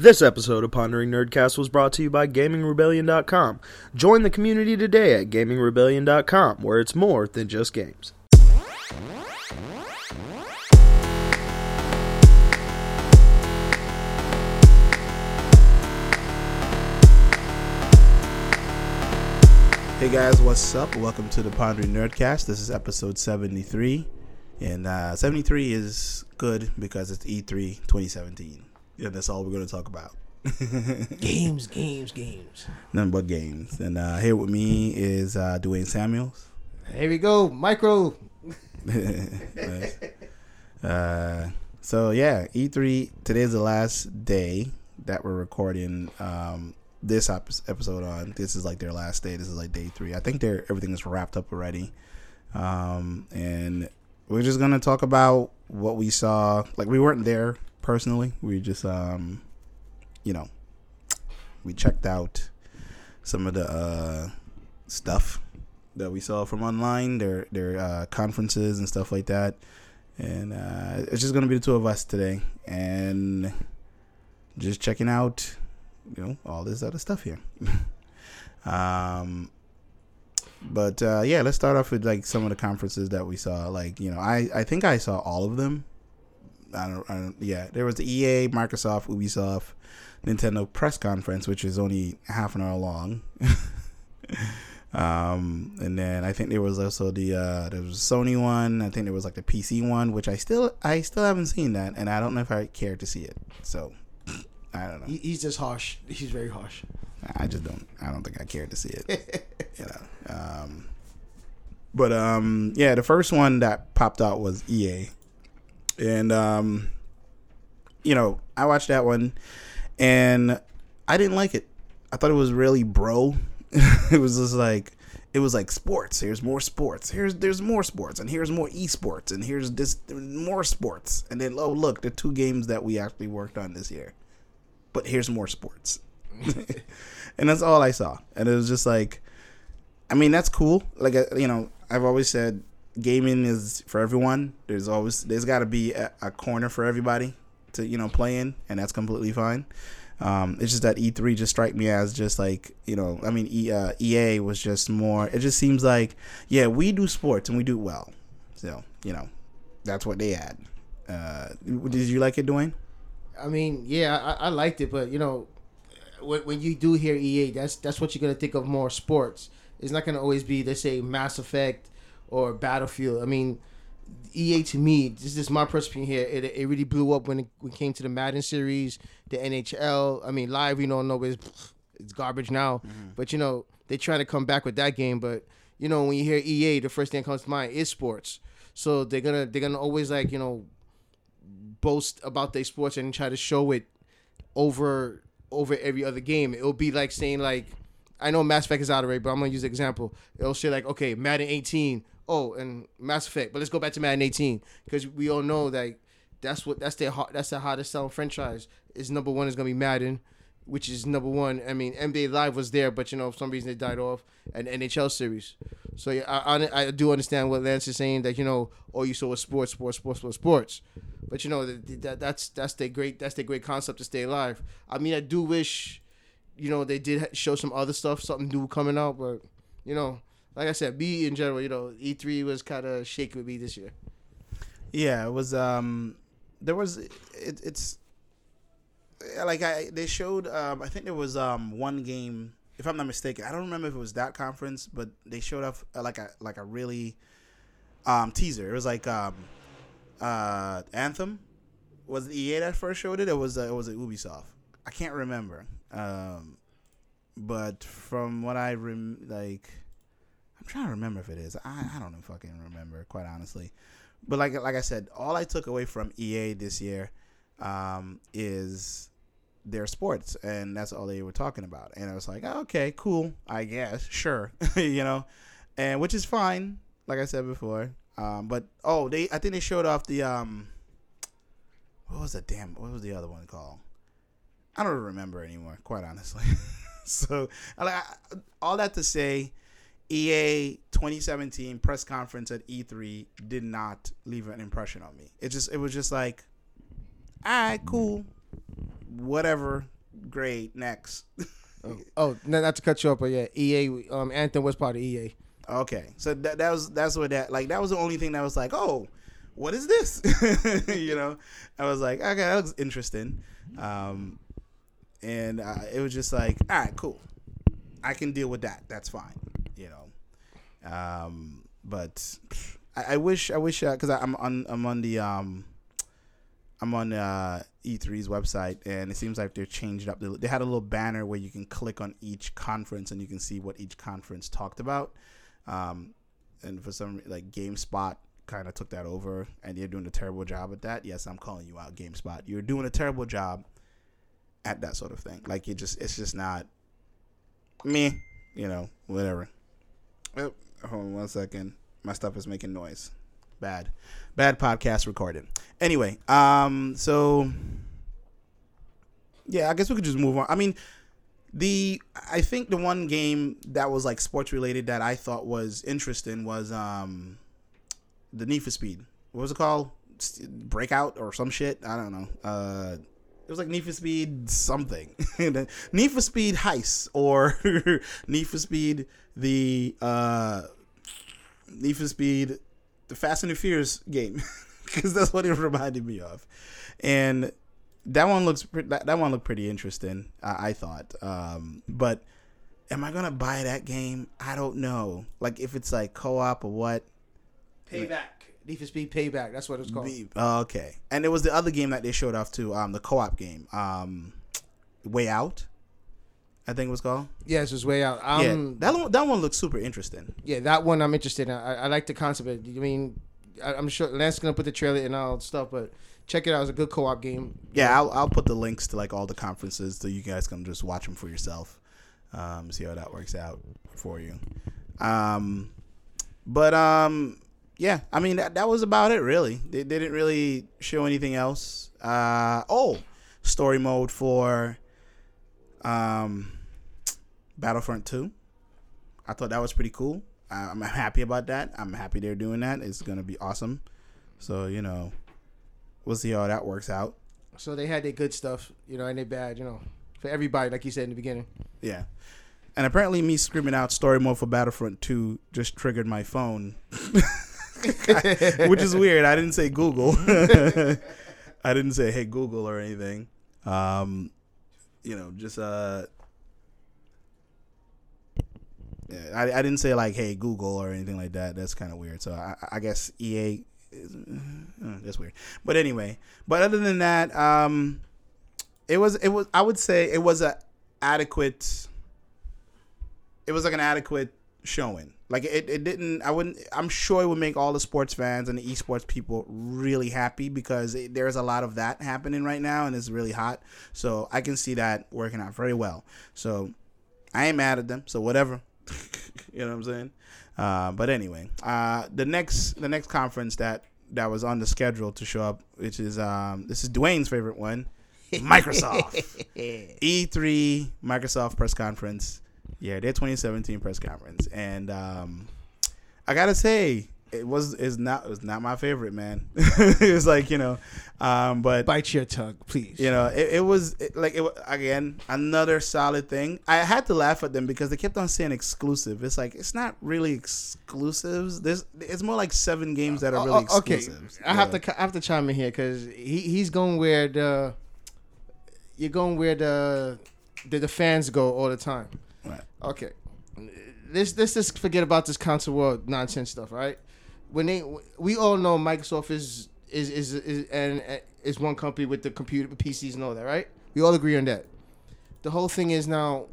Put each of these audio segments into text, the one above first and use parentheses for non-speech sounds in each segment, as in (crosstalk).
This episode of Pondering Nerdcast was brought to you by GamingRebellion.com. Join the community today at GamingRebellion.com, where it's more than just games. Hey guys, what's up? Welcome to the Pondering Nerdcast. This is episode 73. And uh, 73 is good because it's E E3 2017. Yeah, that's all we're going to talk about. (laughs) games, games, games. None but games. And uh, here with me is uh, Dwayne Samuels. Here we go, micro. (laughs) Uh, so yeah, E3 today's the last day that we're recording um, this ep- episode on. This is like their last day. This is like day three. I think they're everything is wrapped up already, um, and we're just gonna talk about what we saw. Like we weren't there personally. We just um, you know, we checked out some of the uh, stuff that we saw from online, their their uh, conferences and stuff like that. And uh, it's just gonna be the two of us today, and just checking out, you know, all this other stuff here. (laughs) um, but uh, yeah, let's start off with like some of the conferences that we saw. Like you know, I I think I saw all of them. I don't, I don't yeah, there was the EA, Microsoft, Ubisoft, Nintendo press conference, which is only half an hour long. (laughs) um, and then I think there was also the uh, there was a Sony one. I think there was like the PC one, which I still I still haven't seen that, and I don't know if I care to see it. So I don't know. He, he's just harsh. He's very harsh. I just don't. I don't think I care to see it. you know. Um, but um, yeah, the first one that popped out was EA, and um, you know, I watched that one, and I didn't like it. I thought it was really bro. (laughs) it was just like it was like sports. Here's more sports. Here's there's more sports, and here's more esports, and here's this more sports, and then oh look, the two games that we actually worked on this year. But here's more sports, (laughs) and that's all I saw. And it was just like, I mean, that's cool. Like uh, you know, I've always said gaming is for everyone. There's always there's got to be a, a corner for everybody to you know play in, and that's completely fine. Um, it's just that E3 just strike me as just like you know, I mean, e, uh, EA was just more. It just seems like yeah, we do sports and we do well. So you know, that's what they had. Uh, did you like it, Dwayne? I mean, yeah, I, I liked it, but you know, when, when you do hear EA, that's that's what you're gonna think of more sports. It's not gonna always be, let's say, Mass Effect or Battlefield. I mean, EA to me, this is my opinion here. It, it really blew up when it, when it came to the Madden series, the NHL. I mean, live, you know, no, it's it's garbage now. Mm-hmm. But you know, they try to come back with that game. But you know, when you hear EA, the first thing that comes to mind is sports. So they're gonna they're gonna always like you know boast about their sports and try to show it over over every other game. It'll be like saying like I know Mass Effect is out already, but I'm gonna use an example. It'll say like, okay, Madden 18. Oh, and Mass Effect. But let's go back to Madden 18 because we all know that that's what that's their that's the hottest selling franchise. Is number one is gonna be Madden, which is number one. I mean, NBA Live was there, but you know, for some reason they died off, and NHL series. So yeah, I, I, I do understand what Lance is saying that you know, all you saw was sports, sports, sports, sports, sports. But you know that, that that's that's the great that's the great concept to stay alive. I mean, I do wish, you know, they did show some other stuff, something new coming out. But you know, like I said, me in general, you know, E three was kind of shaky with me this year. Yeah, it was. Um, there was. It, it's like I they showed. Um, I think there was um one game. If I'm not mistaken, I don't remember if it was that conference, but they showed off uh, like a like a really um teaser. It was like um uh Anthem. Was it EA that first showed it? It was uh, it was it Ubisoft? I can't remember. Um, but from what I rem like, trying to remember if it is. I I don't fucking remember quite honestly. But like like I said, all I took away from EA this year um, is their sports, and that's all they were talking about. And I was like, okay, cool, I guess, sure, (laughs) you know, and which is fine. Like I said before, um, but oh, they I think they showed off the um, what was the damn what was the other one called? I don't remember anymore, quite honestly. (laughs) so, like all that to say, EA 2017 press conference at E3 did not leave an impression on me. It just it was just like, all right, cool. whatever. Great. Next. Oh, no, not to cut you off, but yeah, EA. Um, Anthem was part of EA. Okay, so that that was that's what that like that was the only thing that was like, oh, what is this? (laughs) you know, I was like, okay, that looks interesting, um, and uh, it was just like, all right, cool, I can deal with that. That's fine. Um, but I, I wish I wish because I'm on I'm on the um I'm on uh, E3's website, and it seems like they're changed up. They they had a little banner where you can click on each conference, and you can see what each conference talked about. Um, and for some like GameSpot kind of took that over, and they're doing a terrible job at that. Yes, I'm calling you out, GameSpot. You're doing a terrible job at that sort of thing. Like it just, it's just not me. You know, whatever. Hold on one second. My stuff is making noise. Bad, bad podcast recorded. Anyway, um, so yeah, I guess we could just move on. I mean, the I think the one game that was like sports related that I thought was interesting was um the Need for Speed. What was it called? Breakout or some shit? I don't know. Uh it was like Need for Speed something. (laughs) Need for Speed Heist or (laughs) Need for Speed the uh Need for Speed the Fast and the Furious game (laughs) because that's what it reminded me of. And that one looks that, that one looked pretty interesting. I, I thought, um, but am I gonna buy that game? I don't know. Like if it's like co-op or what. Payback. Need for Speed Payback. That's what it's called. Be- oh, okay, and it was the other game that they showed off too. Um, the co-op game. Um, Way Out. I think it was called. Yeah, it's just way out. Um, yeah, that one. That one looks super interesting. yeah, that one I'm interested in. I, I like the concept. Of it. I mean, I, I'm sure Lance gonna put the trailer and all stuff, but check it out. It's a good co-op game. Yeah, I'll, I'll put the links to like all the conferences so you guys can just watch them for yourself. Um, see how that works out for you. Um, but um, yeah, I mean that that was about it really. They, didn't really show anything else. Uh, oh, story mode for um, Battlefront Two. I thought that was pretty cool. I- I'm happy about that. I'm happy they're doing that. It's gonna be awesome. So you know, we'll see how that works out. So they had their good stuff, you know, and their bad, you know, for everybody, like you said in the beginning. Yeah. And apparently, me screaming out story mode for Battlefront 2 just triggered my phone, (laughs) (laughs) which is weird. I didn't say Google. (laughs) I didn't say, hey, Google or anything. Um, you know, just, uh, I, I didn't say like, hey, Google or anything like that. That's kind of weird. So I, I guess EA, is, uh, that's weird. But anyway, but other than that, um, it was, it was, I would say it was a adequate it was like an adequate showing. Like it, it didn't. I wouldn't. I'm sure it would make all the sports fans and the esports people really happy because it, there's a lot of that happening right now and it's really hot. So I can see that working out very well. So I ain't mad at them. So whatever. (laughs) you know what I'm saying? Uh, but anyway, uh, the next the next conference that that was on the schedule to show up, which is um, this is Dwayne's favorite one, (laughs) Microsoft E3 Microsoft press conference. Yeah, their 2017 press conference, and um, I gotta say, it was is not it was not my favorite, man. (laughs) it was like you know, um, but Bite your tongue, please. you know, it, it was it, like it again another solid thing. I had to laugh at them because they kept on saying exclusive. It's like it's not really exclusives. There's it's more like seven games that are really Oh, oh, okay, exclusives. I have Yeah. to I have to chime in here because he, he's going where the you're going where the, the the fans go all the time. Right. Okay, let's let's just forget about this console world nonsense stuff, right? When they we all know Microsoft is is is, is and is one company with the computer PCs and all that, right? We all agree on that. The whole thing is now,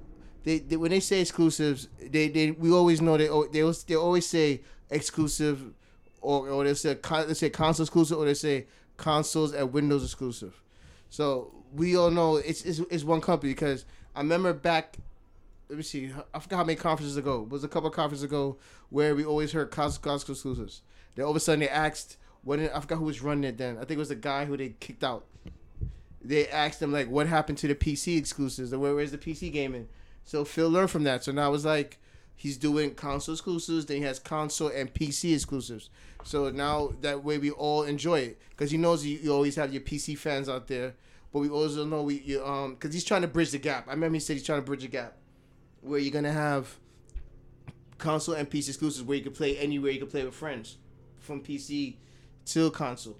they, they when they say exclusives, they, they we always know they they they always say exclusive, or or they say they say console exclusive, or they say consoles and Windows exclusive. So we all know it's it's, it's one company because I remember back. Let me see. I forgot how many conferences ago. It was a couple of conferences ago where we always heard console, console exclusives. Then all of a sudden they asked when I forgot who was running it then. I think it was the guy who they kicked out. They asked him like, "What happened to the PC exclusives? Where, where's the PC gaming?" So Phil learned from that. So now it's like he's doing console exclusives. Then he has console and PC exclusives. So now that way we all enjoy it because he knows you, you always have your PC fans out there, but we also know we you, um because he's trying to bridge the gap. I remember he said he's trying to bridge the gap, where you're gonna have console and PC exclusives where you can play anywhere you can play with friends, from PC till console,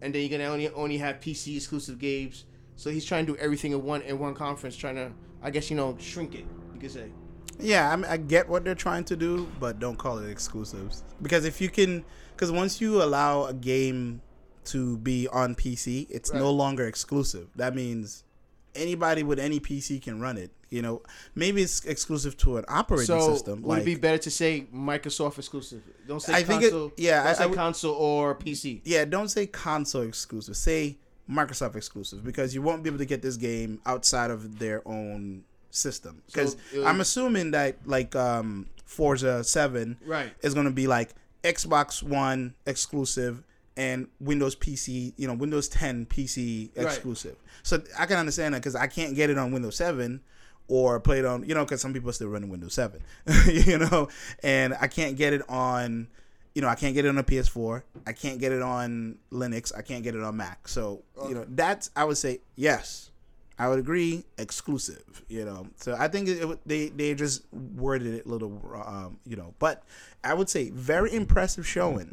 and then you're gonna only only have PC exclusive games. So he's trying to do everything in one in one conference, trying to I guess you know shrink it. You could say. Yeah, I, mean, I get what they're trying to do, but don't call it exclusives. Because if you can, because once you allow a game to be on PC, it's no longer exclusive. That means anybody with any PC can run it. You know, maybe it's exclusive to an operating So system. would like, it be better to say Microsoft exclusive? Don't say I think it- console. yeah, I- say I would- console or PC. yeah, don't say console exclusive. Say Microsoft exclusive because you won't be able to get this game outside of their own system. Because So, it'll- I'm assuming that like um, Forza Seven Right. is going to be like Xbox One exclusive and Windows PC, you know, Windows 10 PC Right. exclusive. So I can understand that because I can't get it on Windows 7 or play it on, you know, because some people are still running Windows 7, (laughs) you know, and I can't get it on, you know, I can't get it on a PS4. I can't get it on Linux. I can't get it on Mac. So, you know, that's, I would say, yes. I would agree, exclusive. You know, so I think it, it, they they just worded it a little, um, you know. But I would say very impressive showing.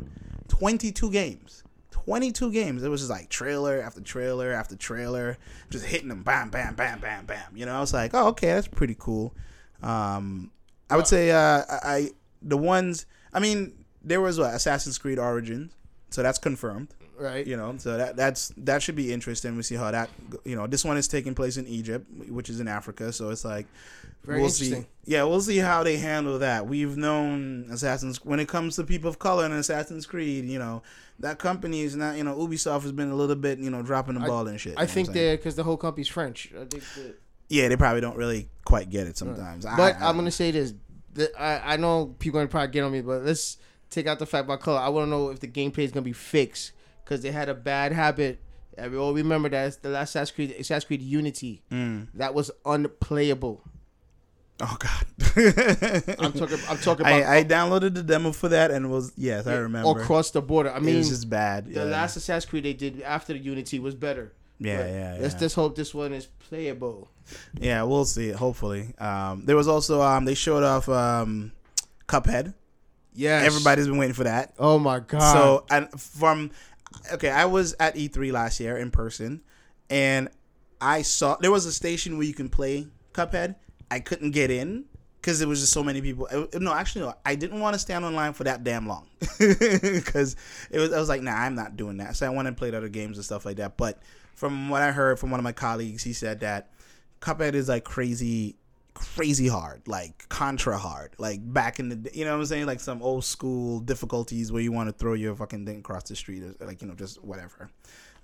Twenty two games, twenty two games. It was just like trailer after trailer after trailer, just hitting them, bam, bam, bam, bam, bam. You know, I was like, oh, okay, that's pretty cool. Um, I would say, uh, I, the ones. I mean, there was what, Assassin's Creed Origins, so that's confirmed Right. you know so that that's that should be interesting we see how that you know this one is taking place in egypt which is in africa so it's like Very we'll see yeah we'll see how they handle that we've known assassins when it comes to people of color in assassin's creed you know that company is not you know ubisoft has been a little bit you know dropping the I- ball and shit I think they're because the whole company's French. I think that, yeah they probably don't really quite get it sometimes I- but I, I'm gonna say this. The, I I know people are gonna probably get on me, but let's take out the fact about color. I want to know if the gameplay is gonna be fixed because they had a bad habit. We all remember that it's the last Assassin's Creed, Assassin's Creed Unity, Mm. that was unplayable. oh god (laughs) I'm talking. I'm talking about I, I downloaded the demo for that and was yes i remember across the border. I mean, mean, it was just bad the yeah. last Assassin's Creed they did after the Unity was better. yeah But yeah Let's yeah. just hope this one is playable. Yeah, we'll see. Hopefully, um, there was also um, they showed off um, Cuphead. Yes. Everybody's been waiting for that. Oh my god. So and from okay, I was at E3 last year in person, and I saw there was a station where you can play Cuphead. I couldn't get in because there was just so many people. No, actually, no, I didn't want to stand online for that damn long (laughs) because it was. I was like, nah, I'm not doing that. So I went and played other games and stuff like that. But from what I heard from one of my colleagues, he said that Cuphead is like crazy, crazy hard, like Contra hard, like back in the, you know what I'm saying, like some old school difficulties where you want to throw your fucking thing across the street, or like you know, just whatever.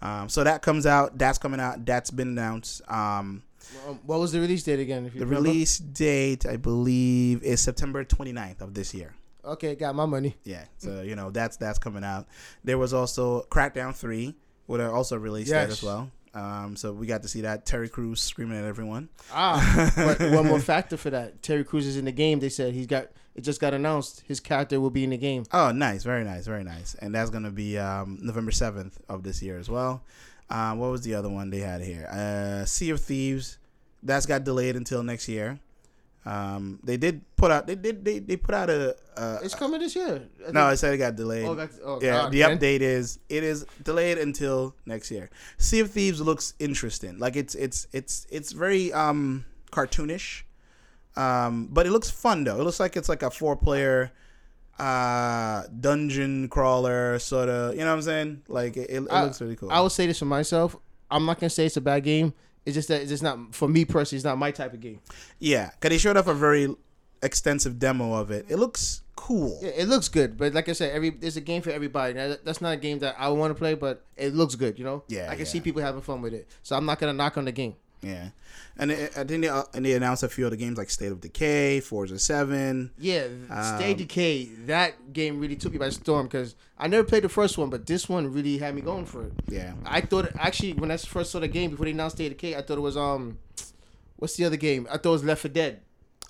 Um, so that comes out. That's coming out. That's been announced. Um, Um, what was the release date again? If you the remember? release date, I believe, is September 29th of this year. Okay, got my money. Yeah, so you know that's that's coming out. There was also Crackdown Three, would I also released that as well. Um, so we got to see that Terry Crews screaming at everyone. Ah, (laughs) but one more factor for that. Terry Crews is in the game. They said he's got. It just got announced. His character will be in the game. Oh, nice, very nice, very nice. And that's gonna be um, November seventh of this year as well. Um, what was the other one they had here? Uh, sea of Thieves. That's got delayed until next year. Um, they did put out. They did. They, they put out a. a It's coming this year. I no, I said it got delayed. Oh, that's, oh yeah, God, the man. update is it is delayed until next year. Sea of Thieves looks interesting. Like it's it's it's it's very um cartoonish. Um, but it looks fun though. It looks like it's like a four player uh dungeon crawler sort of you know what i'm saying like it, it, it I- looks really cool I will say this for myself. I'm not gonna say it's a bad game. It's just that it's just not for me personally. It's not my type of game. yeah because they showed off a very extensive demo of it it looks cool Yeah, it looks good, but like I said, every there's a game for everybody. Now, that's not a game that I want to play, but it looks good. You know. Yeah, I can yeah. see people having fun with it, so I'm not gonna knock on the game. Yeah and it, i think they, uh, and they announced a few other games like state of decay forza 7 Yeah, Um, Decay. That game really took me by storm because I never played the first one, but this one really had me going for it. yeah I thought actually when I first saw the game before they announced State of Decay, I thought it was um, what's the other game? I thought it was Left 4 Dead.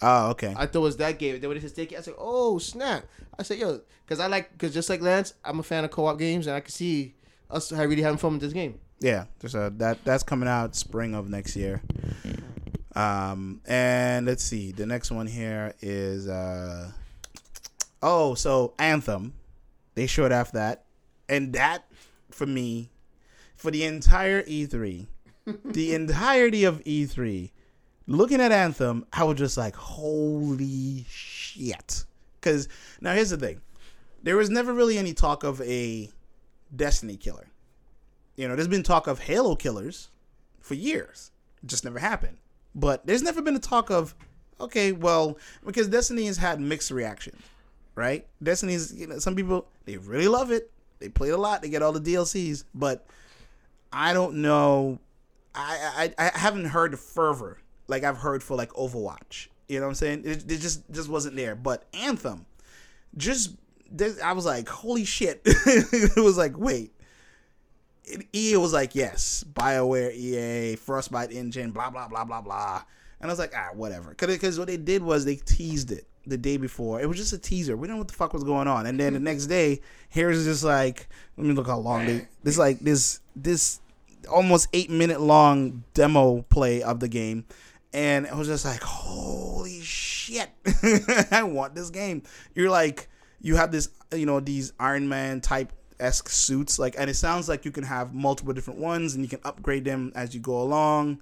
oh okay I thought it was that game. Then when it said State, Decay, I said, oh snap! I said, yo, because I like because just like Lance, I'm a fan of co-op games, and I can see us really having fun with this game. Yeah, there's a that that's coming out spring of next year. Um, and let's see, the next one here is uh, oh, so Anthem. They showed off that, and that for me, for the entire E3, (laughs) the entirety of E3, looking at Anthem, I was just like, holy shit. Because now here's the thing there was never really any talk of a Destiny killer. You know, there's been talk of Halo killers for years. It just never happened. But there's never been a talk of, okay, well, because Destiny has had mixed reactions, right? Destiny's, you know, some people, they really love it. They play it a lot. They get all the DLCs. But I don't know. I, I, I haven't heard the fervor like I've heard for like Overwatch. You know what I'm saying? It, it just just wasn't there. But Anthem, just I was like, holy shit! (laughs) it was like, wait. EA was like, yes, Bioware, EA, Frostbite Engine, blah blah blah blah blah, and I was like, ah, whatever. Because what they did was they teased it the day before. It was just a teaser. We didn't know what the fuck was going on, and then the next day, here's just like, let me look how long they. This like this this almost eight minute long demo play of the game and it was just like holy shit (laughs) i want this game you're like you have this you know these iron man type esque suits like and it sounds like you can have multiple different ones and you can upgrade them as you go along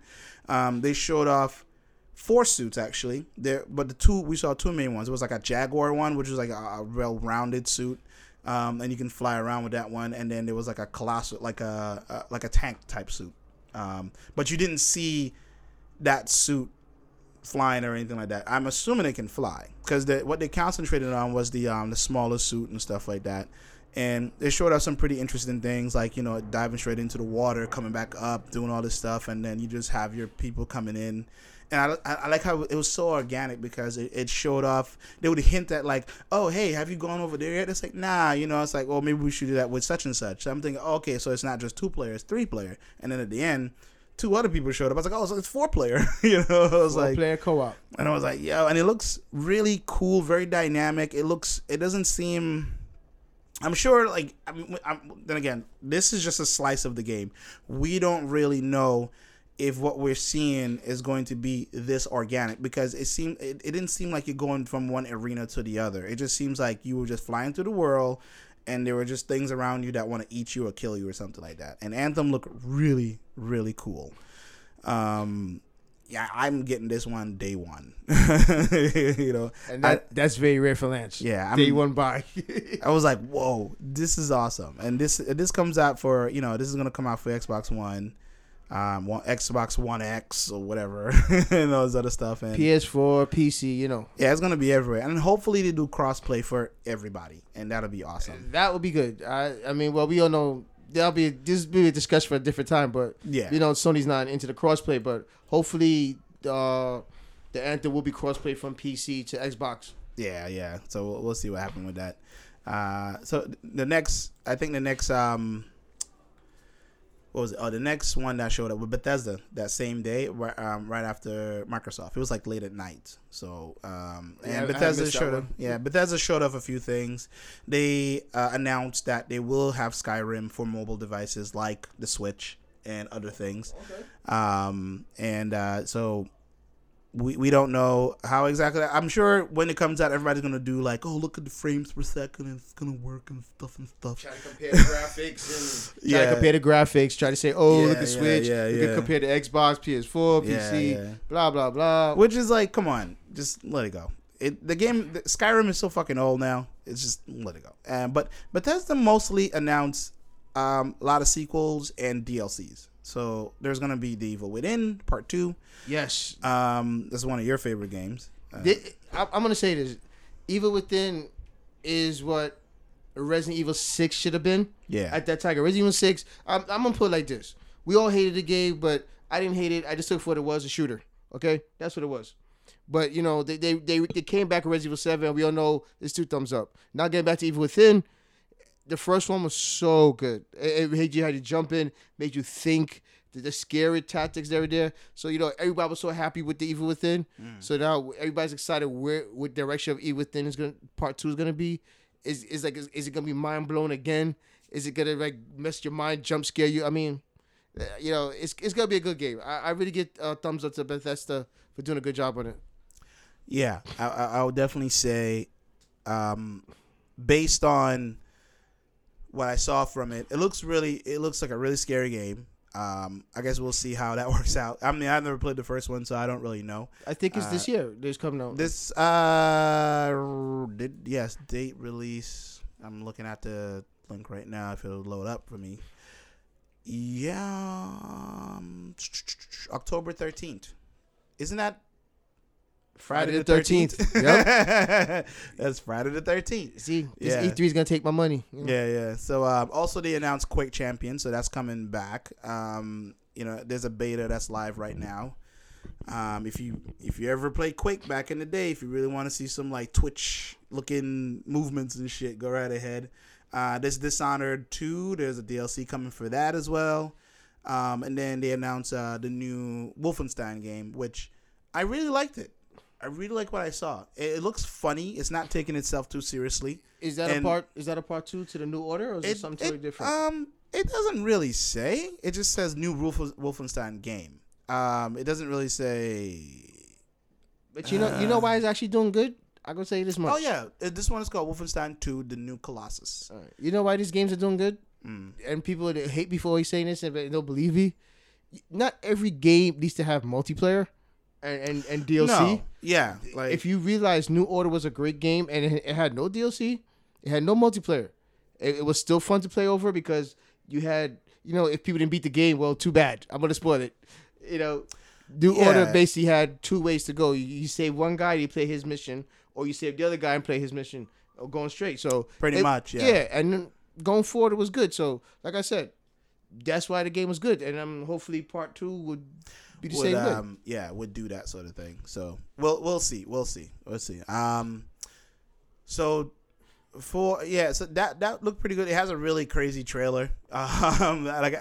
um, they showed off four suits actually there but the two we saw two main ones it was like a jaguar one which was like a, well-rounded suit um, and you can fly around with that one. And then there was like a colossal, like a, a like a tank type suit, um, but you didn't see that suit flying or anything like that. I'm assuming it can fly because what they concentrated on was the um, the smaller suit and stuff like that. And they showed us some pretty interesting things, like you know diving straight into the water, coming back up, doing all this stuff, and then you just have your people coming in and I, I, like how it was so organic because it, it, showed off. They would hint at like, oh hey, have you gone over there yet? It's like nah, you know. It's like, well, maybe we should do that with such and such. So I'm thinking, oh, okay, so it's not just two players, three player, and then at the end, two other people showed up. I was like, oh, so it's four player. (laughs) you know, I was four like player co-op, and I was like, yo, and it looks really cool, very dynamic. It looks, it doesn't seem. I'm sure, like, I mean, I'm, then again, this is just a slice of the game. We don't really know if what we're seeing is going to be this organic because it seemed it, it didn't seem like you're going from one arena to the other. It just seems like you were just flying through the world and there were just things around you that want to eat you or kill you or something like that. And Anthem looked really, really cool. Um, yeah, I'm getting this one day one. (laughs) you know, and that, I, that's very rare for Lance. Yeah, I'm, day one buy. (laughs) I was like, whoa, this is awesome. And this this comes out for you know this is gonna come out for Xbox One um, one, Xbox One X or whatever, (laughs) and those other stuff. And PS4, PC, you know. Yeah, it's gonna be everywhere, and hopefully they do crossplay for everybody, and that'll be awesome. That would be good. I, I mean, well, we all know that'll be this will be a discussion for a different time, but yeah, you know, Sony's not into the crossplay, but hopefully, uh, the Anthem will be crossplay from PC to Xbox. Yeah, yeah. So we'll, we'll see what happens with that. Uh, so the next, I think the next um what was it? Oh, the next one that showed up with Bethesda that same day, right, um, right after Microsoft. It was like late at night. So, um, and yeah, Bethesda showed up. Yeah, Bethesda showed off a few things. They uh, announced that they will have Skyrim for mobile devices like the Switch and other things. Okay. Um, and uh, so we, we don't know how exactly. I'm sure when it comes out, everybody's gonna do like, oh, look at the frames per second, and it's gonna work and stuff and stuff. Try to compare the graphics and (laughs) try to compare the graphics. Try to say, oh, yeah, look at Switch. Yeah, yeah, can compare the Xbox, PS4, PC, blah blah blah. Which is like, come on, just let it go. It the game the, Skyrim is so fucking old now. It's just let it go. And but Bethesda mostly announced um, a lot of sequels and DLCs. So there's gonna be The Evil Within Part Two. Yes. Um, this is one of your favorite games. Uh, the, I, I'm gonna say this: Evil Within is what Resident Evil Six should have been. Yeah. At that time, Resident Evil Six. I'm, I'm gonna put it like this: We all hated the game, but I didn't hate it. I just took for what it was—a shooter. Okay, that's what it was. But you know, they they they, they came back with Resident Evil Seven. We all know it's two thumbs up. Now getting back to Evil Within, the first one was so good. It, it made you had to jump in, made you think. The, the scary tactics that were there. So you know everybody was so happy with the Evil Within. Mm. So now everybody's excited where what direction of Evil Within is gonna part two is gonna be. Is is like is, is it gonna be mind blown again? Is it gonna like mess your mind, jump scare you? I mean, Uh, You know, it's it's gonna be a good game. I, I really get uh, thumbs up to Bethesda for doing a good job on it. Yeah, I, I, I would definitely say, um, based on what I saw from it, it looks really, it looks like a really scary game. Um, I guess we'll see how that (laughs) works out. I mean, I've never played the first one, so I don't really know. I think it's Uh, this year. There's coming out. This, uh, did yes, date release. I'm looking at the link right now. If it'll load up for me. Yeah, um, (tsk) October thirteenth. Isn't that Friday the 13th. yep. (laughs) That's Friday the 13th. See, this Yeah. E3 is gonna take my money. you know? Yeah, yeah. So um, also they announced Quake Champion, so that's coming back. Um, you know, there's a beta that's live right now. Um, if you if you ever played Quake back in the day, if you really want to see some like Twitch looking movements and shit, go right ahead. Uh, there's Dishonored 2. There's a DLC coming for that as well. Um, and then they announced uh, the new Wolfenstein game, which I really liked it. I really like what I saw. It, it looks funny. It's not taking itself too seriously. Is that a part? Is that a part two to the new order, or is it, It, something totally it, different? Um, it doesn't really say. It just says new Wolf- Wolfenstein game. Um, it doesn't really say. but you know, you know why it's actually doing good. I gonna say this much. Oh yeah, uh, this one is called Wolfenstein 2: The New Colossus. All right. You know why these games are doing good? Mm. And people that hate before he's saying this and they don't believe me. Not every game needs to have multiplayer and and, and DLC. No, yeah, like if you realize New Order was a great game and it, it had no DLC, it had no multiplayer. It, it was still fun to play over because you had, you know, if people didn't beat the game, well, too bad. I'm gonna spoil it. You know, New Yeah. Order basically had two ways to go. You, you save one guy, you play his mission, or you save the other guy and play his mission, or going straight. So Pretty it- much, yeah. Yeah, and going forward, it was good. So, like I said, that's why the game was good, and um, hopefully part two would the would, same um, yeah, would do that sort of thing. So we'll we'll see, we'll see, we'll see. Um, so for yeah, so that that looked pretty good. It has a really crazy trailer. (laughs) Um, like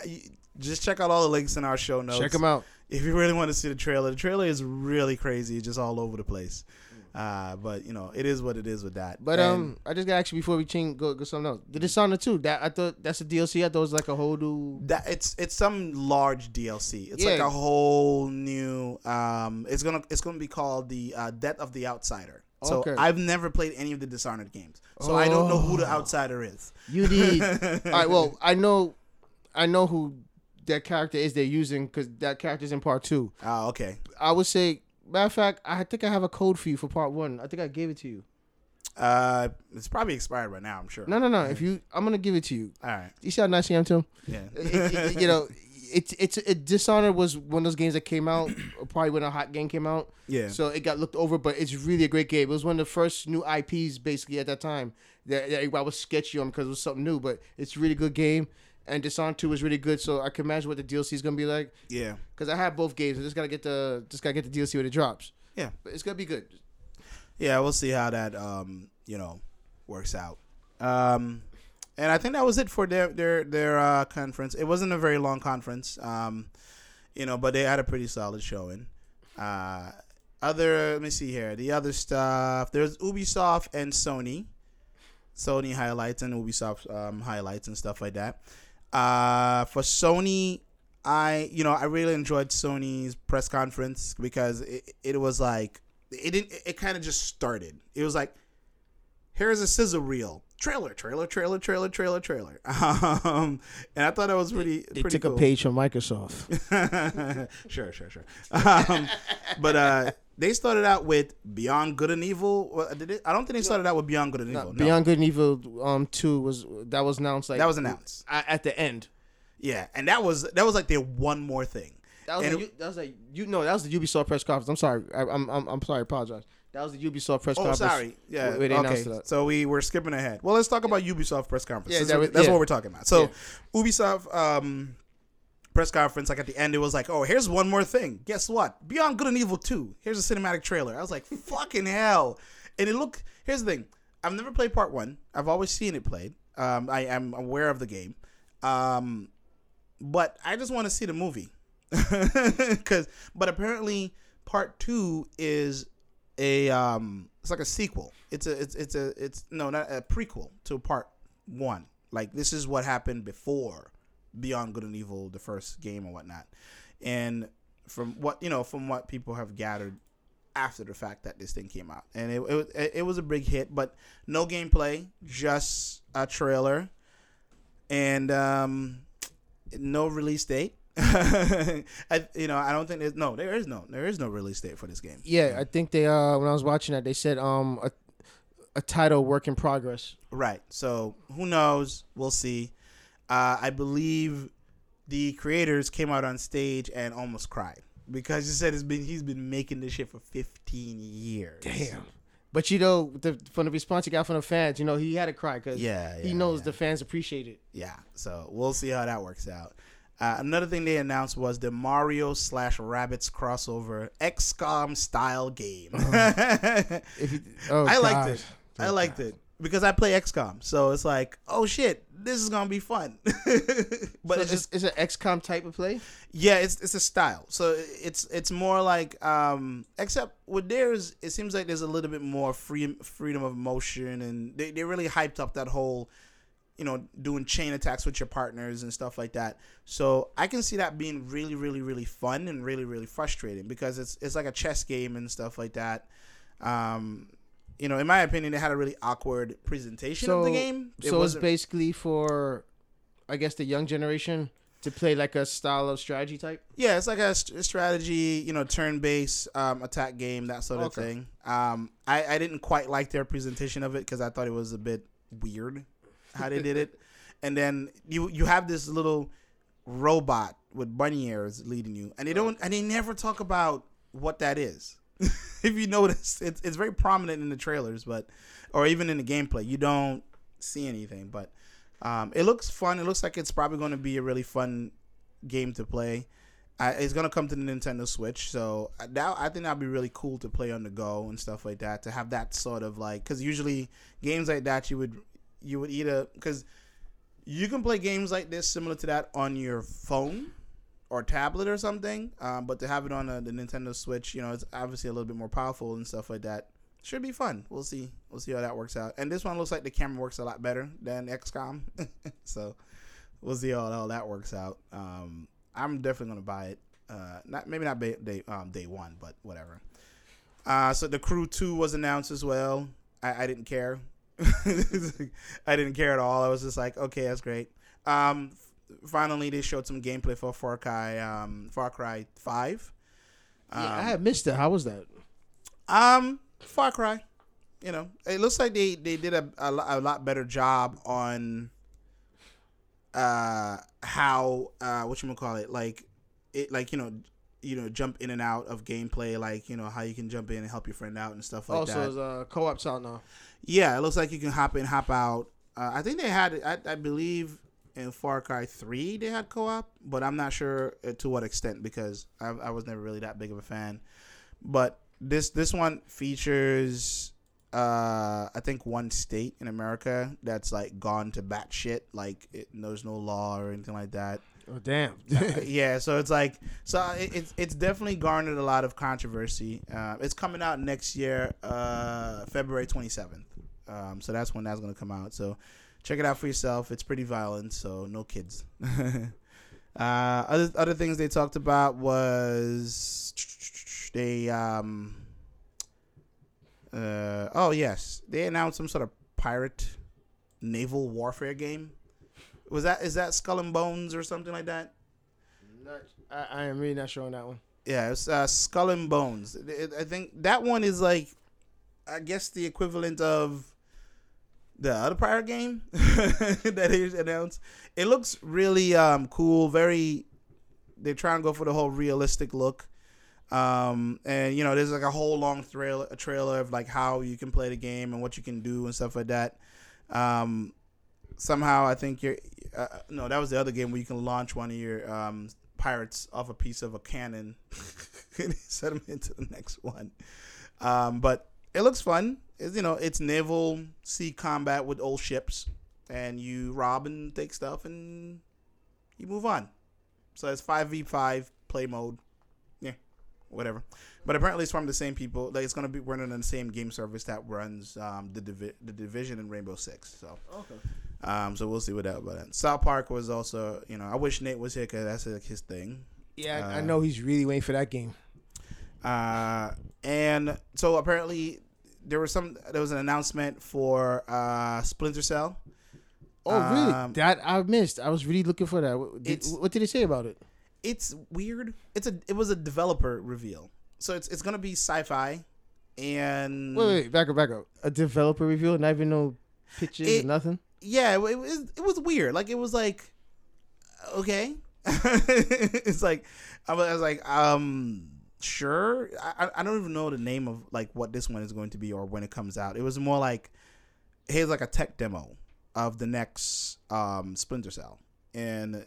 just check out all the links in our show notes. Check them out. if you really want to see the trailer. The trailer is really crazy, just all over the place. Uh, but you know, it is what it is with that. But And um, I just got actually before we change go go something else. The Dishonored two that I thought that's a DLC. I thought it was like a whole new. that it's it's some large DLC. It's like a whole new. Um, it's gonna it's gonna be called the uh, Death of the Outsider. So Okay. I've never played any of the Dishonored games, so I don't know who the Oh. outsider is. You need. (laughs) all right. Well, I know, I know who that character is they're using because that character's in part two. Oh, okay. I would say, matter of fact, I think I have a code for you for part one. I think I gave it to you. Uh, it's probably expired right now. I'm sure. No, no, no. If you, I'm gonna give it to you. All right. You see how nice I am to him? Yeah. (laughs) It- it- you know, it's it's it, Dishonored was one of those games that came out (clears throat) probably when a hot game came out. Yeah. So it got looked over, but it's really a great game. It was one of the first new IPs basically at that time that, that everybody was sketchy on because it was something new, but it's a really good game. And Dishonored 2 was really good, so I can imagine what the DLC is gonna be like. yeah. Because I have both games, I just gotta get the just gotta get the DLC when it drops. Yeah. But it's gonna be good. yeah, we'll see how that um you know works out. Um, and I think that was it for their their their uh, conference. It wasn't a very long conference, um, you know, but they had a pretty solid showing. Uh, other let me see here. The other stuff there's Ubisoft and Sony. Sony highlights and Ubisoft um, highlights and stuff like that. Uh, for Sony, I you know I really enjoyed Sony's press conference because it, it was like it didn't it kind of just started. It was like here's a sizzle reel trailer trailer trailer trailer trailer trailer (laughs) um and i thought that was pretty They pretty took cool. a page from Microsoft. (laughs) sure sure sure um, but uh they started out with beyond good and evil Well, did it? i don't think they started out with beyond good and evil no. Beyond Good and Evil um two was that was announced like that was announced at, at the end. yeah and that was that was like their one more thing That was And a, it- that was a you no that was the Ubisoft press conference. I'm sorry, I, I'm I'm I'm sorry, I apologize. That was the Ubisoft press Oh, conference. sorry. Yeah. where they okay. that. So we were skipping ahead. Well, let's talk about Ubisoft press conference. Yeah, Since that we- was- that's yeah. what we're talking about. So, Ubisoft um, press conference. Like at the end, it was like, "Oh, here's one more thing. Guess what? Beyond Good and Evil Two. Here's a cinematic trailer." I was like, (laughs) "Fucking hell!" And it looked. Here's the thing. I've never played part one. I've always seen it played. Um, I am aware of the game. Um, but I just want to see the movie. (laughs) Cause, but apparently, part two is a um, it's like a sequel. It's a it's it's a it's no not a prequel to part one. Like this is what happened before Beyond Good and Evil, the first game or whatnot. And from what you know, from what people have gathered after the fact that this thing came out, and it it, it was a big hit, but no gameplay, just a trailer, and um, no release date. (laughs) I, you know, I don't think there's no, there is no, there is no release date for this game. Yeah, I think they uh when I was watching that they said um a a title work in progress. Right. So who knows? We'll see. Uh, I believe the creators came out on stage and almost cried because he said it's been he's been making this shit for 15 years. Damn. But you know, the, from the response he got from the fans, you know, he had to cry because Yeah, he yeah, knows yeah. the fans appreciate it. Yeah. So we'll see how that works out. Uh, another thing they announced was the Mario slash Rabbids crossover XCOM style game. (laughs) If you, oh, I liked it. I liked it because I play XCOM, so it's like, oh shit, this is gonna be fun. (laughs) but But it's just it's, it's an XCOM type of play. yeah, it's it's a style. So it's it's more like um except with theirs, it seems like there's a little bit more free freedom of motion, and they they really hyped up that whole. You know, doing chain attacks with your partners and stuff like that. So I can see that being really, really, really fun and really, really frustrating because it's it's like a chess game and stuff like that. Um, you know, in my opinion, they had a really awkward presentation of the game. It so it's basically for, I guess, the young generation to play like a style of strategy type. Yeah, it's like a st- strategy, you know, turn-based um, attack game, that sort of Okay. thing. Um, I, I didn't quite like their presentation of it because I thought it was a bit weird how they did it. (laughs) And then you you have this little robot with bunny ears leading you, and they don't and they never talk about what that is. (laughs) if you notice, it's it's very prominent in the trailers, but or even in the gameplay, you don't see anything. But um, it looks fun. It looks like it's probably going to be a really fun game to play. Uh, it's gonna come to the Nintendo Switch, so uh, that I think that'd be really cool to play on the go and stuff like that. To have that sort of like, because usually games like that you would you would either because you can play games like this similar to that on your phone or tablet or something, um, but to have it on uh the Nintendo Switch, you know, it's obviously a little bit more powerful and stuff like that. Should be fun. We'll see. We'll see how that works out. And this one looks like the camera works a lot better than XCOM, (laughs) so we'll see how, how that works out. Um, I'm definitely gonna buy it. Uh, not maybe not day um, day one, but whatever. Uh, so the Crew Two was announced as well. I, I didn't care. (laughs) I didn't care at all. I was just like, okay, that's great. Um, finally, they showed some gameplay for Far Cry, um, Far Cry Five. Um, yeah, I had missed it. How was that? um, Far Cry. You know, it looks like they they did a a, a lot better job on uh how uh what you call it like it like you know you know jump in and out of gameplay like you know how you can jump in and help your friend out and stuff like also, that. it's uh, co-ops out now. Yeah, it looks like you can hop in, hop out. Uh, I think they had, I, I believe, in Far Cry Three they had co-op, but I'm not sure uh, to what extent because I, I was never really that big of a fan. But this this one features, uh, I think one state in America that's like gone to batshit, like it, there's no law or anything like that. Oh damn! (laughs) yeah, so it's like so it, it's it's definitely garnered a lot of controversy. Uh, it's coming out next year, uh, February twenty seventh. Um, so that's when that's gonna come out. So check it out for yourself. It's pretty violent, so no kids. (laughs) uh, other other things they talked about was they um uh oh yes they announced some sort of pirate naval warfare game. Was that is that Skull and Bones or something like that? Not- I, I am really not sure on that one. Yeah, it's uh, Skull and Bones. I think that one is like, I guess the equivalent of the other pirate game (laughs) that is announced. It looks really um, cool. Very, they're trying to go for the whole realistic look. Um, and you know, there's like a whole long trailer, a trailer of like how you can play the game and what you can do and stuff like that. Um, somehow, I think you're. Uh, no, that was the other game where you can launch one of your um, pirates off a piece of a cannon (laughs) and set them into the next one. Um, but it looks fun. It's, you know, it's naval sea combat with old ships, and you rob and take stuff, and you move on. So it's five v five play mode. Yeah, whatever. But apparently, it's from the same people. Like it's gonna be running on the same game service that runs um, the Divi- the Division and Rainbow Six. So, Okay. um, so we'll see what that about that. South Park was also, you know, I wish Nate was here because that's like his thing. Yeah, I- I Uh, know he's really waiting for that game. Uh, and so apparently there was some there was an announcement for uh, Splinter Cell. Oh, really? Um, that I missed. I was really looking for that. What did, what did they say about it? It's weird. It's a it was a developer reveal, so it's it's gonna be sci-fi, and Wait, wait, back up, back up. A developer reveal, not even no pictures It- nothing. yeah, it, it was it was weird. Like it was like okay, (laughs) it's like I was, I was like um sure. I I- don't even know the name of like what this one is going to be or when it comes out. It was more like here's like a tech demo of the next um Splinter Cell, and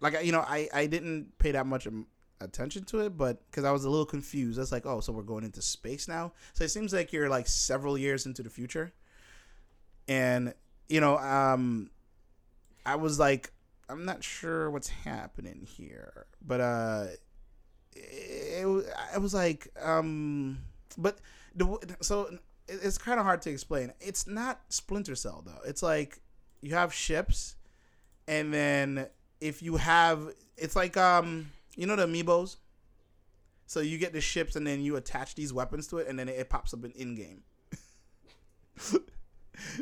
like you know I I didn't pay that much attention to it, but because I was a little confused. I was like, oh, so we're going into space now. So it seems like you're like several years into the future, and you know um I was like, I'm not sure what's happening here, but uh, it, it, was like, um, but the so it- it's kind of hard to explain. It's not Splinter Cell though. It's like you have ships, and then if you have, it's like um, you know the amiibos. So you get the ships, and then you attach these weapons to it, and then it, it pops up in in game. (laughs)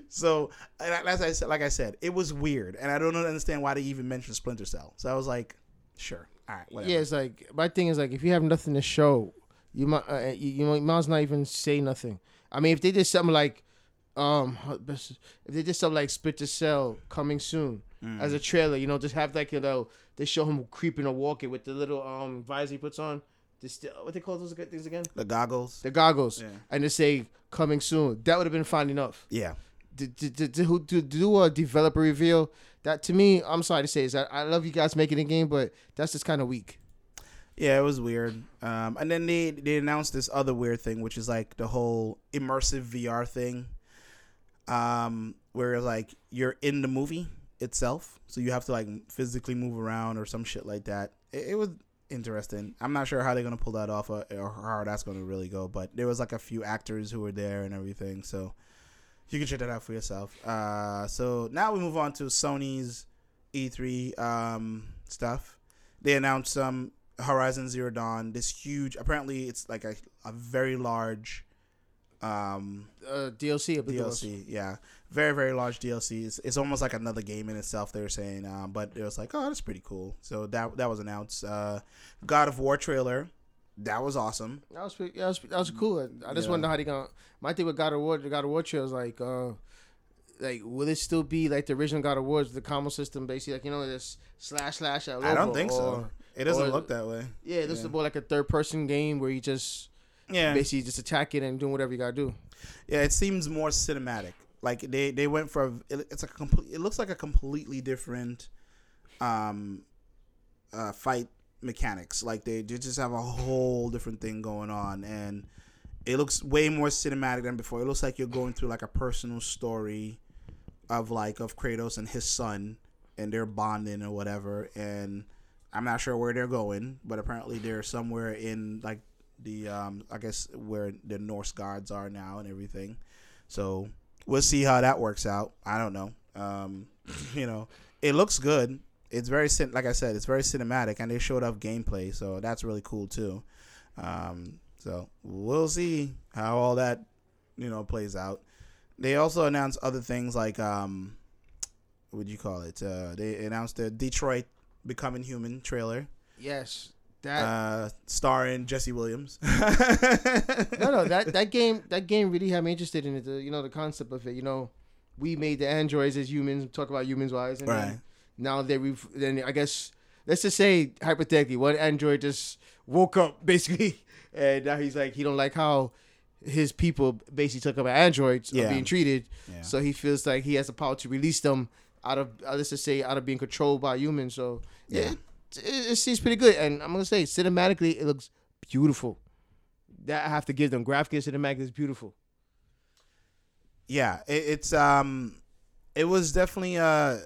So, as I said, like I said, it was weird, and I don't understand why they even mentioned Splinter Cell. So I was like, sure, all right, whatever. Yeah, it's like my thing is like if you have nothing to show, you might uh, you, you might as not even say nothing. I mean, if they did something like, um, if they did something like Splinter Cell coming soon Mm. as a trailer, you know, just have like you know they show him creeping or walking with the little um visor he puts on. This what they call those good things again? the goggles. The goggles, Yeah. and just say coming soon. That would have been fine enough. Yeah, to, to, to, to, do a developer reveal that to me i'm sorry to say is that i love you guys making the game but that's just kind of weak yeah, it was weird. Um, and then they they announced this other weird thing, which is like the whole immersive VR thing, um, where like you're in the movie itself, so you have to like physically move around or some shit like that. It, it was interesting. I'm not sure how they're gonna pull that off or, or how that's gonna really go, but there was like a few actors who were there and everything, so you can check that out for yourself. Uh, so now we move on to Sony's E3 um, stuff. They announced some Horizon Zero Dawn. This huge, apparently, it's like a, a very large um, uh, dlc I believe. DLC. Yeah, very very large DLC. It's, it's almost like another game in itself. They were saying, um, but it was like, oh, that's pretty cool. So that that was announced. Uh, God of War trailer. That was awesome. that was pretty, that was that was cool i, I just Yeah. wonder how they gonna my thing with god of war the god of war trail is like uh like will it still be like the original god of war the combo system basically like you know this slash slash all I don't think so. It doesn't or- look that way. yeah this Yeah. is more like a third person game where you just Yeah, basically just attack it and doing whatever you gotta do Yeah, it seems more cinematic. Like they they went for it, it's a complete. It looks like a completely different um uh fight mechanics. Like they, they just have a whole different thing going on, and it looks way more cinematic than before. It looks like you're going through like a personal story of like of Kratos and his son, and they're bonding or whatever. And I'm not sure where they're going, but apparently they're somewhere in like the um I guess where the Norse gods are now and everything. So we'll see how that works out. I don't know. Um, (laughs) you know, it looks good. It's very like I said, it's very cinematic, and they showed off gameplay, so that's really cool too. Um, so we'll see how all that you know plays out. They also announced other things like um, what do you call it? Uh, they announced the Detroit Becoming Human trailer, yes that uh, starring Jesse Williams. no, no, that (laughs) that game that game really had me interested in it. The, you know, the concept of it. You know, we made the androids as humans. Talk about humans wise, and Right. then now they ref- then I guess let's just say hypothetically, one android just woke up (laughs) basically, and now he's like he don't like how his people basically took up androids Yeah. are being treated. Yeah. So he feels like he has the power to release them out of uh, let's just say out of being controlled by humans. So yeah, it, it, it seems pretty good, and I'm gonna say cinematically it looks beautiful. That I have to give them. Graphically, cinematically is beautiful. yeah, it, it's um, it was definitely a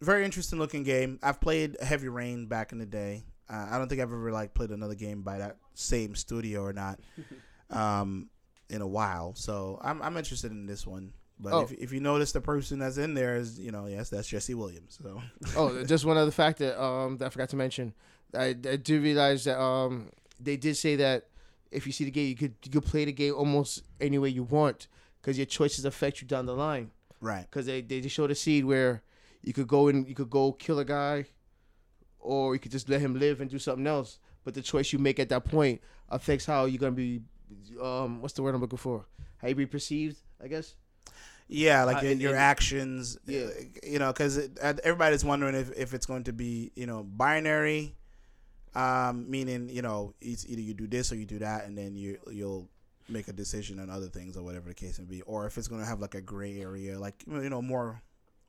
very interesting looking game. I've played Heavy Rain back in the day. Uh, I don't think I've ever like played another game by that same studio or not (laughs) um, in a while. So I'm I'm interested in this one. But Oh. if if you notice the person that's in there is you know yes that's Jesse Williams. So (laughs) oh, just one other factor um, that I forgot to mention. I, I do realize that um, they did say that if you see the game, you could you could play the game almost any way you want because your choices affect you down the line. right. Because they they just showed a seed where you could go and you could go kill a guy, or you could just let him live and do something else. But the choice you make at that point affects how you're gonna be. Um, what's the word I'm looking for? How you be perceived, I guess. Yeah, like Uh, your, and- your and- actions. Yeah. uh, you know, because everybody's wondering if, if it's going to be you know binary, um, meaning you know it's either you do this or you do that, and then you you'll make a decision on other things or whatever the case may be, or if it's going to have like a gray area, like you know more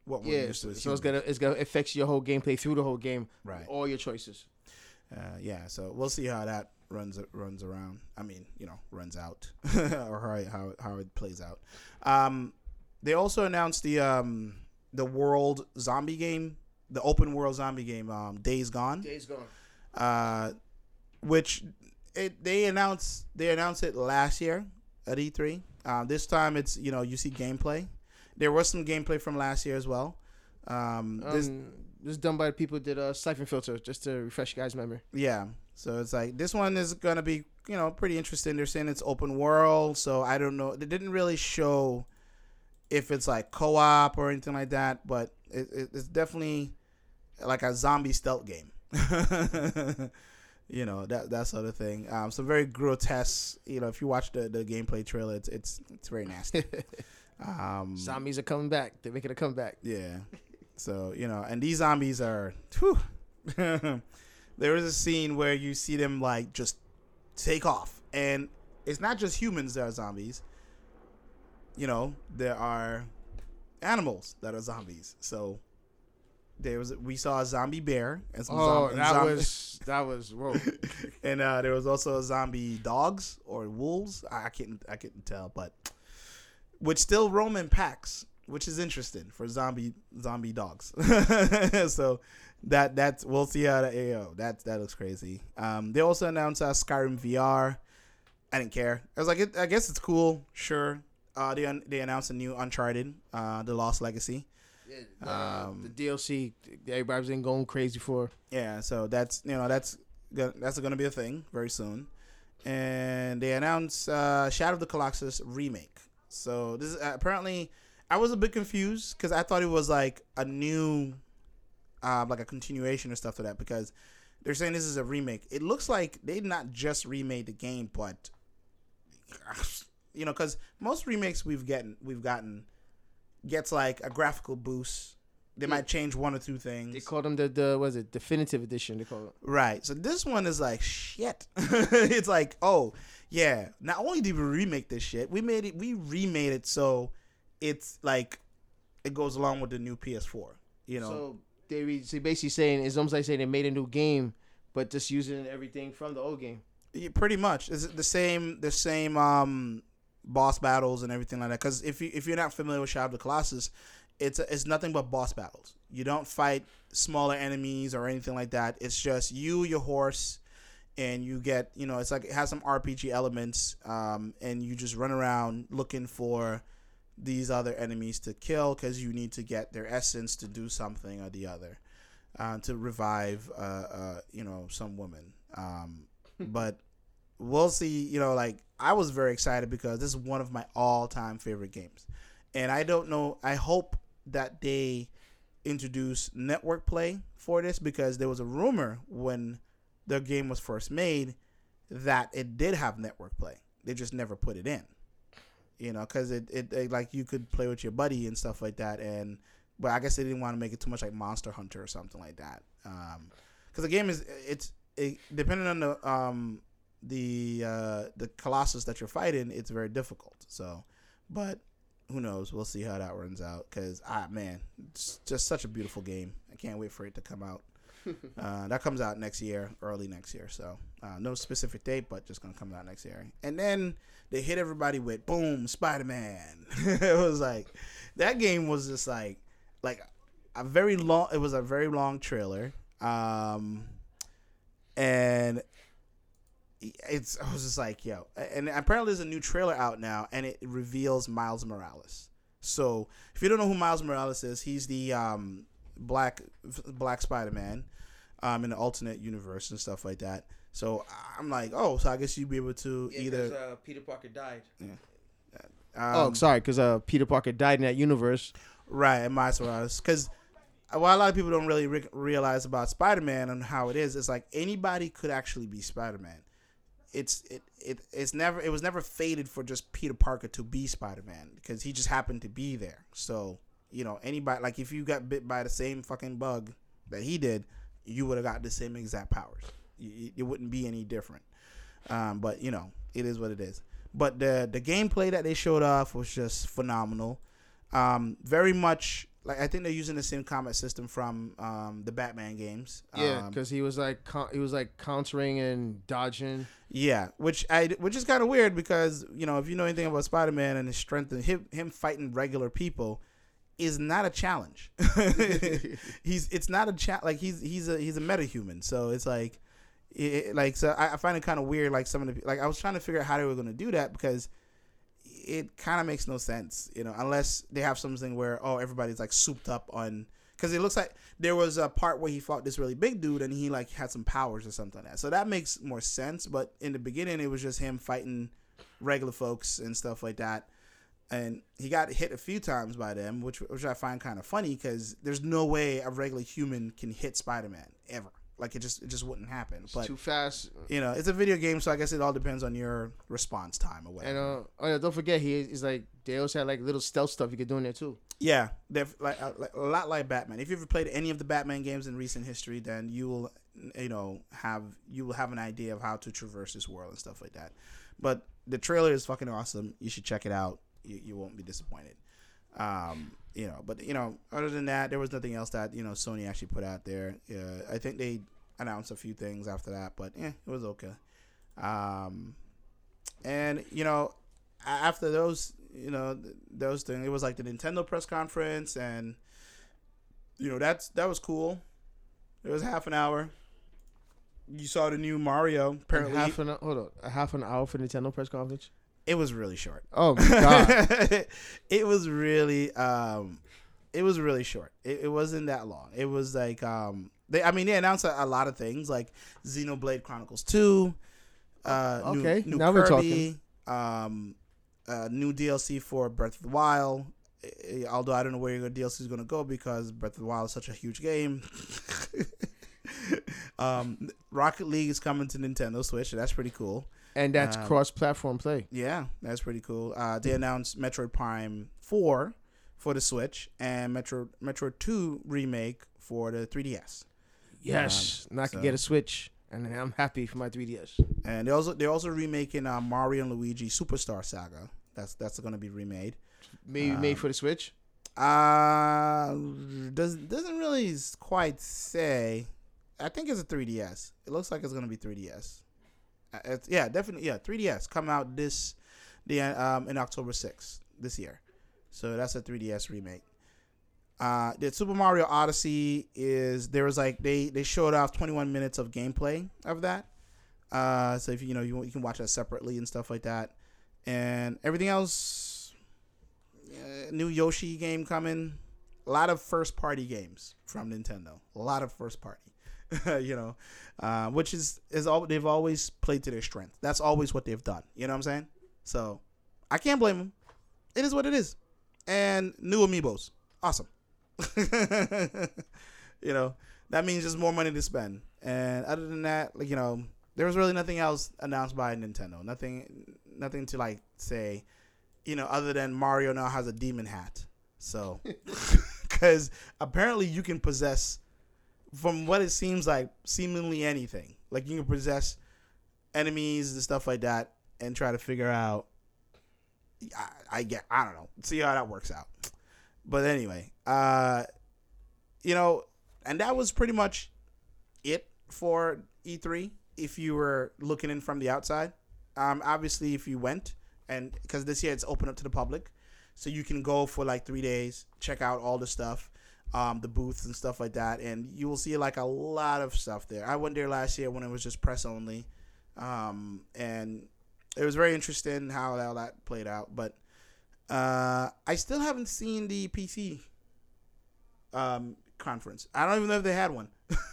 what we're Yeah, used to. so, it's gonna it's gonna affect your whole gameplay through the whole game. right. All your choices. Uh, yeah, so we'll see how that runs runs around. I mean, you know, runs out (laughs) or how it, how it, how it plays out. Um, they also announced the um, the world zombie game, the open world zombie game, um, Days Gone, Days gone. uh, which it they announced they announced it last year at E3. Uh, this time it's you know you see gameplay. There was some gameplay from last year as well. Um, this Um, this is done by the people who did a Syphon Filter, just to refresh you guys' memory. Yeah. So it's like this one is gonna be you know pretty interesting. They're saying it's open world, so I don't know. They didn't really show if it's like co-op or anything like that, but it, it, it's definitely like a zombie stealth game. (laughs) you know that that sort of thing. Um, some very grotesque. You know, if you watch the, the gameplay trailer, it's it's it's very nasty. (laughs) Um, Zombies are coming back. They're making a comeback. yeah. So, you know, and these zombies are (laughs) there is a scene where you see them like just take off. And it's not just humans that are zombies. You know, there are animals that are zombies. So there was we saw a zombie bear and some zombies. Oh, zom- that was (laughs) that was whoa. and uh, there was also a zombie dogs or wolves. I I couldn't I couldn't tell, but which still roam in packs, which is interesting for zombie zombie dogs. (laughs) so that that's we'll see how that AO that that looks crazy. Um, they also announced uh, Skyrim VR. I didn't care. I was like, it, I guess it's cool. Sure. Uh, they un- they announced a new Uncharted, uh, The Lost Legacy. Um, the DLC, everybody's been going crazy for. Yeah, so that's you know that's that's going to be a thing very soon, and they announced uh, Shadow of the Colossus remake. So this is apparently I was a bit confused because I thought it was like a new, uh, like a continuation or stuff to that because they're saying this is a remake. It looks like they not just remade the game, but (sighs) you know because most remakes we've gotten we've gotten gets like a graphical boost. They might change one or two things. They called them the the was it definitive edition? They call it. Right. So this one is like shit. (laughs) it's like, oh yeah. Not only did we remake this shit, we made it. We remade it so it's like it goes along with the new PS4. You know. So they so basically saying it's almost like saying they made a new game, but just using everything from the old game. Yeah, pretty much. It's the same. The same um, boss battles and everything like that. Because if you if you're not familiar with Shadow of the Colossus, it's it's nothing but boss battles. You don't fight smaller enemies or anything like that. It's just you, your horse, and you get you know it's like it has some RPG elements, um, and you just run around looking for these other enemies to kill because you need to get their essence to do something or the other, uh, to revive uh, uh, you know some woman. Um, (laughs) but we'll see. You know, like I was very excited because this is one of my all-time favorite games, and I don't know. I hope that they introduce network play for this because there was a rumor when the game was first made that it did have network play. They just never put it in. You know, because it, it, it like you could play with your buddy and stuff like that, and but I guess they didn't want to make it too much like Monster Hunter or something like that. Um, because the game is it's it, depending on the um the uh the colossus that you're fighting, it's very difficult. So, but who knows? We'll see how that runs out. Because ah man, it's just such a beautiful game. I can't wait for it to come out. (laughs) uh, that comes out next year, early next year. So uh, no specific date, but just gonna come out next year. And then they hit everybody with boom, Spider Man. (laughs) it was like that game was just like like a very long. It was a very long trailer. Um, and it's I was just like, yo, and apparently there's a new trailer out now, and it reveals Miles Morales. So if you don't know who Miles Morales is, he's the um, black Black Spider Man um, in the alternate universe and stuff like that. So I'm like, oh, so I guess you'd be able to either. uh, Peter Parker died. Um, oh, sorry, because uh, Peter Parker died in that universe. Right, and Miles Morales. Because what a lot of people don't really re- realize about Spider Man and how it is, it's like anybody could actually be Spider Man. It's it, it it's never it was never fated for just Peter Parker to be Spider Man because he just happened to be there. So you know anybody like if you got bit by the same fucking bug that he did, you would have got the same exact powers. You- It wouldn't be any different. Um, but you know it is what it is. But the the gameplay that they showed off was just phenomenal. Um, very much like I think they're using the same combat system from um, the Batman games. Yeah, Um, because he was like con- he was like countering and dodging. yeah, which I which is kind of weird because you know if you know anything about Spider Man and his strength and him him fighting regular people is not a challenge. (laughs) he's it's not a cha- like he's he's a he's a metahuman, so it's like it, like so I, I find it kind of weird. Like some of the like I was trying to figure out how they were going to do that because it kind of makes no sense, you know, unless they have something where oh everybody's like souped up on because it looks like there was a part where he fought this really big dude and he like had some powers or something like that. So that makes more sense. But in the beginning, it was just him fighting regular folks and stuff like that. And he got hit a few times by them, which which I find kind of funny because there's no way a regular human can hit Spider Man ever. Like it just it just wouldn't happen. It's But too fast. you know, it's a video game, so I guess it all depends on your response time or whatever. And uh, oh yeah, don't forget he is like they also had like little stealth stuff you could do in there too. Yeah, def- like, uh, like a lot like Batman. If you've ever played any of the Batman games in recent history, then you will, you know, have you will have an idea of how to traverse this world and stuff like that. But the trailer is fucking awesome. You should check it out. You, you won't be disappointed. Um, you know, but you know, other than that, there was nothing else that you know Sony actually put out there. Uh, I think they announced a few things after that, but yeah, it was okay. Um, and you know, after those, you know, th- those things, it was like the Nintendo press conference, and you know, that's that was cool. It was half an hour. You saw the new Mario. Apparently, half an hold on, a half an hour for Nintendo press conference. It was really short. Oh my god! (laughs) it was really um it was really short. It, it wasn't that long. It was like um they I mean they announced a, a lot of things like Xenoblade Chronicles 2 uh Okay, new, now we're talking. um uh new DLC for Breath of the Wild. Eh, Although I don't know where your DLC is going to go because Breath of the Wild is such a huge game. (laughs) (laughs) um, Rocket League is coming to Nintendo Switch. So that's pretty cool. and that's Um, cross-platform play. Yeah, that's pretty cool. Uh, they announced Metroid Prime Four for the Switch and Metro Metroid Two remake for the 3DS. Yes, and I so- get a Switch, and I'm happy for my 3DS. And they also they're also remaking uh, Mario and Luigi Superstar Saga. That's that's going to be remade. Maybe Um, made for the Switch. Uh, does doesn't really quite say. I think it's a 3DS. It looks like it's going to be 3DS. Uh, it's, yeah, definitely. Yeah, 3DS come out this the um in October 6th this year. So that's a 3DS remake. Uh, the Super Mario Odyssey is there was like they they showed off 21 minutes of gameplay of that. Uh, so if you know you you can watch that separately and stuff like that, and everything else. Uh, new Yoshi game coming. A lot of first party games from Nintendo. A lot of first party. (laughs) you know, uh, which is is all they've always played to their strength. That's always what they've done. You know what I'm saying? So I can't blame them. It is what it is. And new amiibos, awesome. (laughs) you know, that means just more money to spend. And other than that, like you know, there was really nothing else announced by Nintendo. Nothing, nothing to like say. You know, other than Mario now has a demon hat. So, (laughs) because apparently you can possess, from what it seems like, seemingly anything. Like you can possess enemies and stuff like that, and try to figure out. I, I get. I don't know. See how that works out. But anyway, uh, you know, and that was pretty much it for E3. If you were looking in from the outside, um, obviously if you went and because this year it's open up to the public, so you can go for like three days, check out all the stuff. Um, the booths and stuff like that, and you will see like a lot of stuff there. I went there last year when it was just press only, um, and it was very interesting how all that played out. But uh, I still haven't seen the PC um, conference. I don't even know if they had one. (laughs)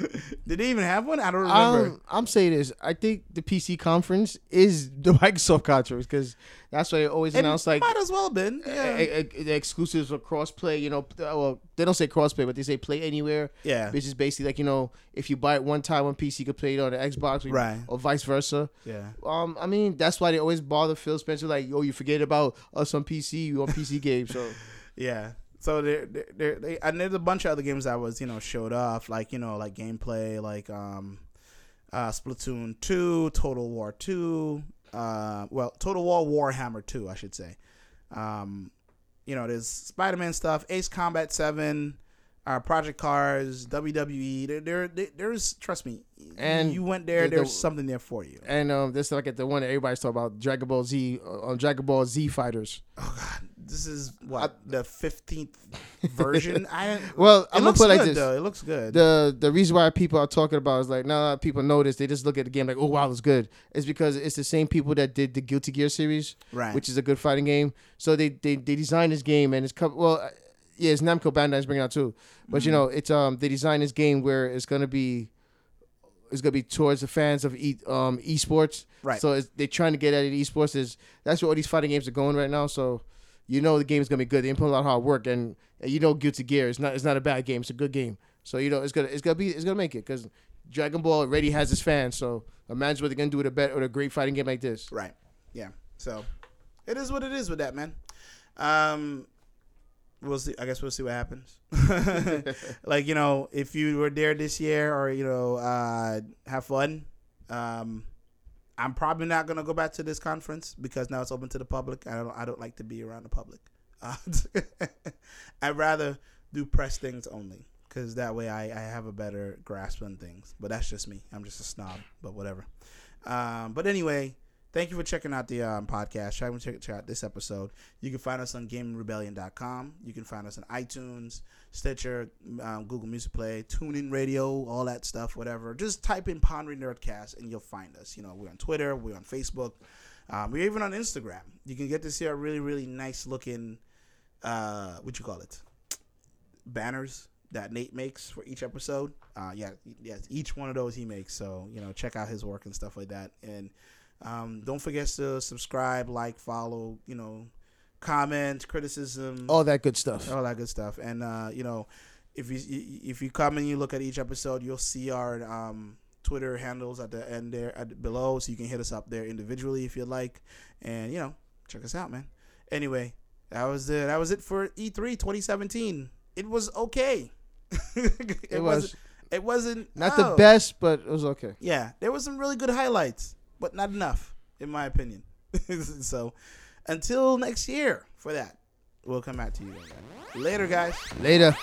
(laughs) Did they even have one? I don't remember. Um, I'm saying this. I think the PC conference is the (laughs) Microsoft conference because that's why they always announce like might as well have been. Yeah. uh, uh, the exclusives for crossplay. You know, uh, well, they don't say crossplay, but they say play anywhere. yeah. Which is basically like you know, if you buy it one time on PC, you can play it on the Xbox, or, Right. or vice versa. Yeah. Um, I mean, that's why they always bother Phil Spencer, like, oh, you forget about us on PC, you on PC games. So (laughs) Yeah. So there, there, they, and there's a bunch of other games that was, you know, showed off, like you know, like gameplay, like um, uh, Splatoon two, Total War two, uh, well, Total War Warhammer two, I should say. Um, you know, there's Spider-Man stuff, Ace Combat seven, uh, Project Cars, WWE. There, there, there there's trust me, And you went there. the- the- there's something there for you. and um, this is like at the one that everybody's talking about, Dragon Ball Z uh, on Dragon Ball Z fighters. Oh God, this is what (laughs) the fifteenth version. I (laughs) Well, it I'm gonna looks put like good this. though. It looks good. the the reason why people are talking about is like now people notice they just look at the game like oh wow it's good it's because it's the same people that did the Guilty Gear series right. which is a good fighting game so they they, they designed this game and it's co- well uh, yeah it's Namco Bandai's bringing out too but you know it's um they designed this game where it's gonna be it's gonna be towards the fans of e um esports Right. so it's, they're trying to get at it esports is that's where all these fighting games are going right now so you know the game's gonna be good they put a lot of hard work and, and you know Guilty Gear it's not it's not a bad game it's a good game so you know it's gonna it's gonna be it's gonna make it because Dragon Ball already has its fans so imagine what they're gonna do with a bet with a great fighting game like this Right. Yeah. So it is what it is with that man. Um we'll see I guess we'll see what happens. (laughs) like, you know, if you were there this year or, you know, uh have fun. Um I'm probably not gonna go back to this conference because now it's open to the public. I don't I don't like to be around the public. Uh, (laughs) I'd rather do press things only because that way I, I have a better grasp on things. But that's just me. I'm just a snob. But whatever. Um, but anyway, thank you for checking out the um, podcast. Try to check, check out this episode. You can find us on GamingRebellion.com. You can find us on iTunes, Stitcher, um, Google Music Play, TuneIn Radio, all that stuff, whatever. Just type in Pondering Nerdcast and you'll find us. You know, we're on Twitter, we're on Facebook, um, we're even on Instagram. You can get to see our really, really nice looking, uh, what you call it, banners that Nate makes for each episode. Uh, yeah, yes, each one of those he makes. So you know, check out his work and stuff like that. And um, don't forget to subscribe, like, follow. You know, comment, criticism, all that good stuff all that good stuff. And uh, you know, if you if you come and you look at each episode, you'll see our um, Twitter handles at the end there at below, so you can hit us up there individually if you'd like. And you know, check us out, man. Anyway, that was it. That was it for E E3 2017. It was okay. (laughs) it, it wasn't. was It wasn't not oh. the best but it was okay Yeah, there was some really good highlights, but not enough, in my opinion. (laughs) so, until next year for that, we'll come back to you. Later, guys. later